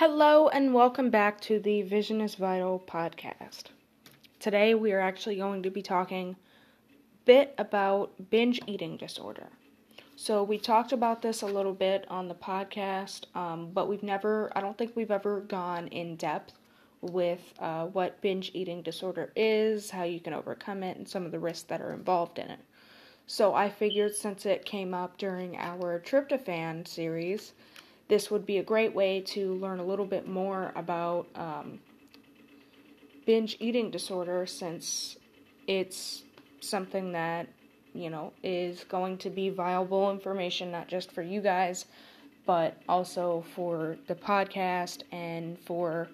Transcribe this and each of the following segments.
Hello, and welcome back to the Vision is Vital podcast. Today, we are actually going to be talking a bit about binge eating disorder. So, we talked about this a little bit on the podcast, um, but we've never, I don't think we've ever gone in depth with uh, what binge eating disorder is, how you can overcome it, and some of the risks that are involved in it. So, I figured since it came up during our tryptophan series, this would be a great way to learn a little bit more about um, binge eating disorder since it's something that you know is going to be viable information not just for you guys but also for the podcast and for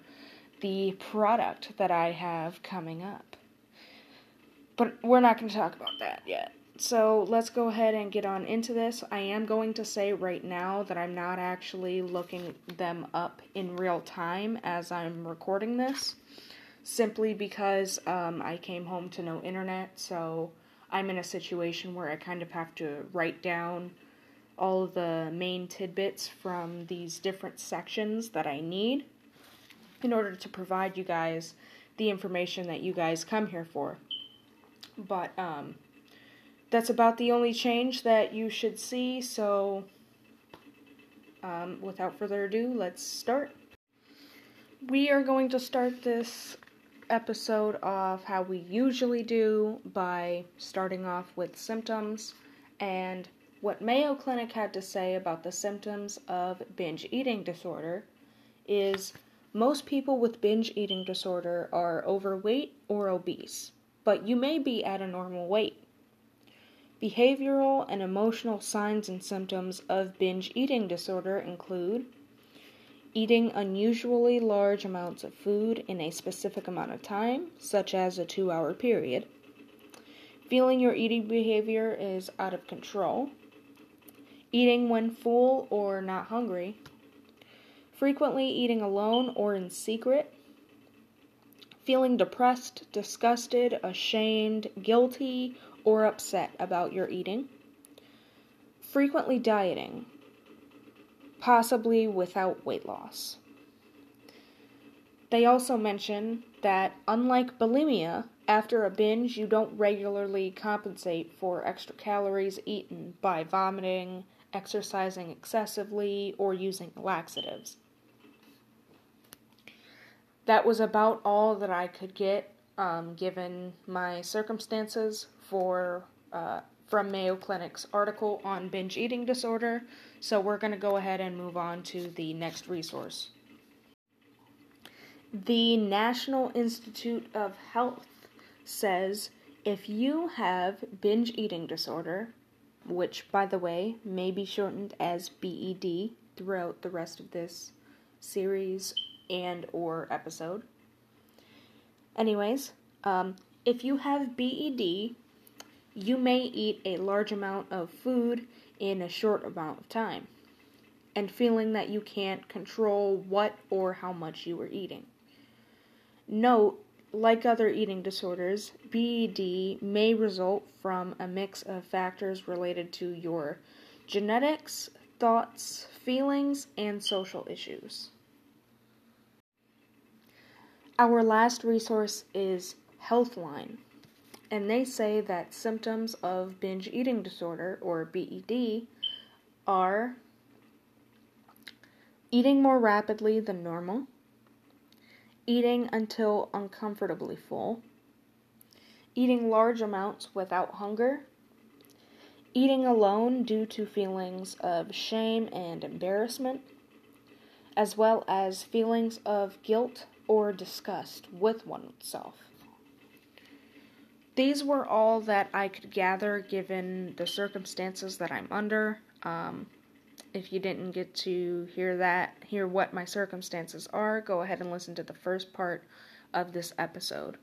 the product that I have coming up. But we're not going to talk about that yet. So let's go ahead and get on into this. I am going to say right now that I'm not actually looking them up in real time as I'm recording this, simply because um, I came home to no internet, so I'm in a situation where I kind of have to write down all the main tidbits from these different sections that I need in order to provide you guys the information that you guys come here for. But, um, that's about the only change that you should see. So, um, without further ado, let's start. We are going to start this episode off how we usually do by starting off with symptoms and what Mayo Clinic had to say about the symptoms of binge eating disorder is most people with binge eating disorder are overweight or obese, but you may be at a normal weight. Behavioral and emotional signs and symptoms of binge eating disorder include eating unusually large amounts of food in a specific amount of time, such as a two hour period, feeling your eating behavior is out of control, eating when full or not hungry, frequently eating alone or in secret, feeling depressed, disgusted, ashamed, guilty, or upset about your eating. Frequently dieting, possibly without weight loss. They also mention that, unlike bulimia, after a binge, you don't regularly compensate for extra calories eaten by vomiting, exercising excessively, or using laxatives. That was about all that I could get um, given my circumstances for uh, from Mayo Clinic's article on binge eating disorder. So we're going to go ahead and move on to the next resource. The National Institute of Health says if you have binge eating disorder, which by the way may be shortened as BED throughout the rest of this series and or episode. Anyways, um, if you have BED, you may eat a large amount of food in a short amount of time, and feeling that you can't control what or how much you are eating. Note, like other eating disorders, BED may result from a mix of factors related to your genetics, thoughts, feelings, and social issues. Our last resource is Healthline and they say that symptoms of binge eating disorder, or BED, are eating more rapidly than normal, eating until uncomfortably full, eating large amounts without hunger, eating alone due to feelings of shame and embarrassment, as well as feelings of guilt or disgust with oneself. These were all that I could gather given the circumstances that I'm under. Um, if you didn't get to hear that, hear what my circumstances are, go ahead and listen to the first part of this episode.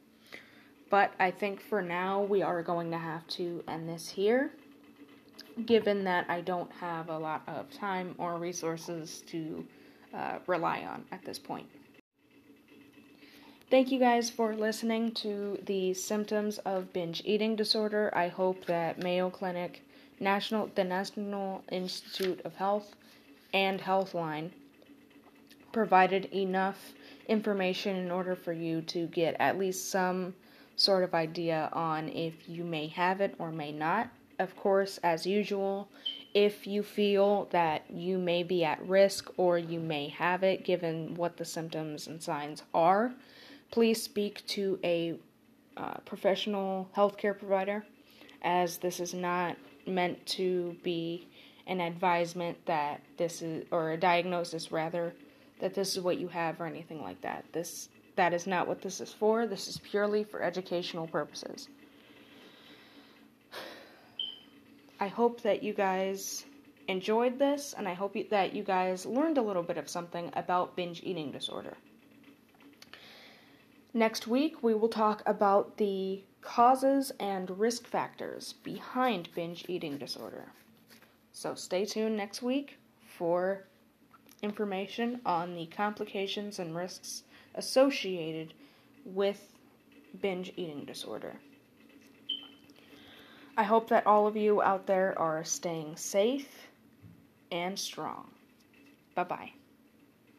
But I think for now we are going to have to end this here, given that I don't have a lot of time or resources to uh, rely on at this point. Thank you guys for listening to the symptoms of binge eating disorder. I hope that Mayo Clinic, National, the National Institute of Health, and Healthline provided enough information in order for you to get at least some sort of idea on if you may have it or may not. Of course, as usual, if you feel that you may be at risk or you may have it given what the symptoms and signs are, please speak to a uh, professional healthcare provider as this is not meant to be an advisement that this is or a diagnosis rather that this is what you have or anything like that. This that is not what this is for. This is purely for educational purposes. I hope that you guys enjoyed this and I hope that you guys learned a little bit of something about binge eating disorder. Next week, we will talk about the causes and risk factors behind binge eating disorder. So stay tuned next week for information on the complications and risks associated with binge eating disorder. I hope that all of you out there are staying safe and strong. Bye bye.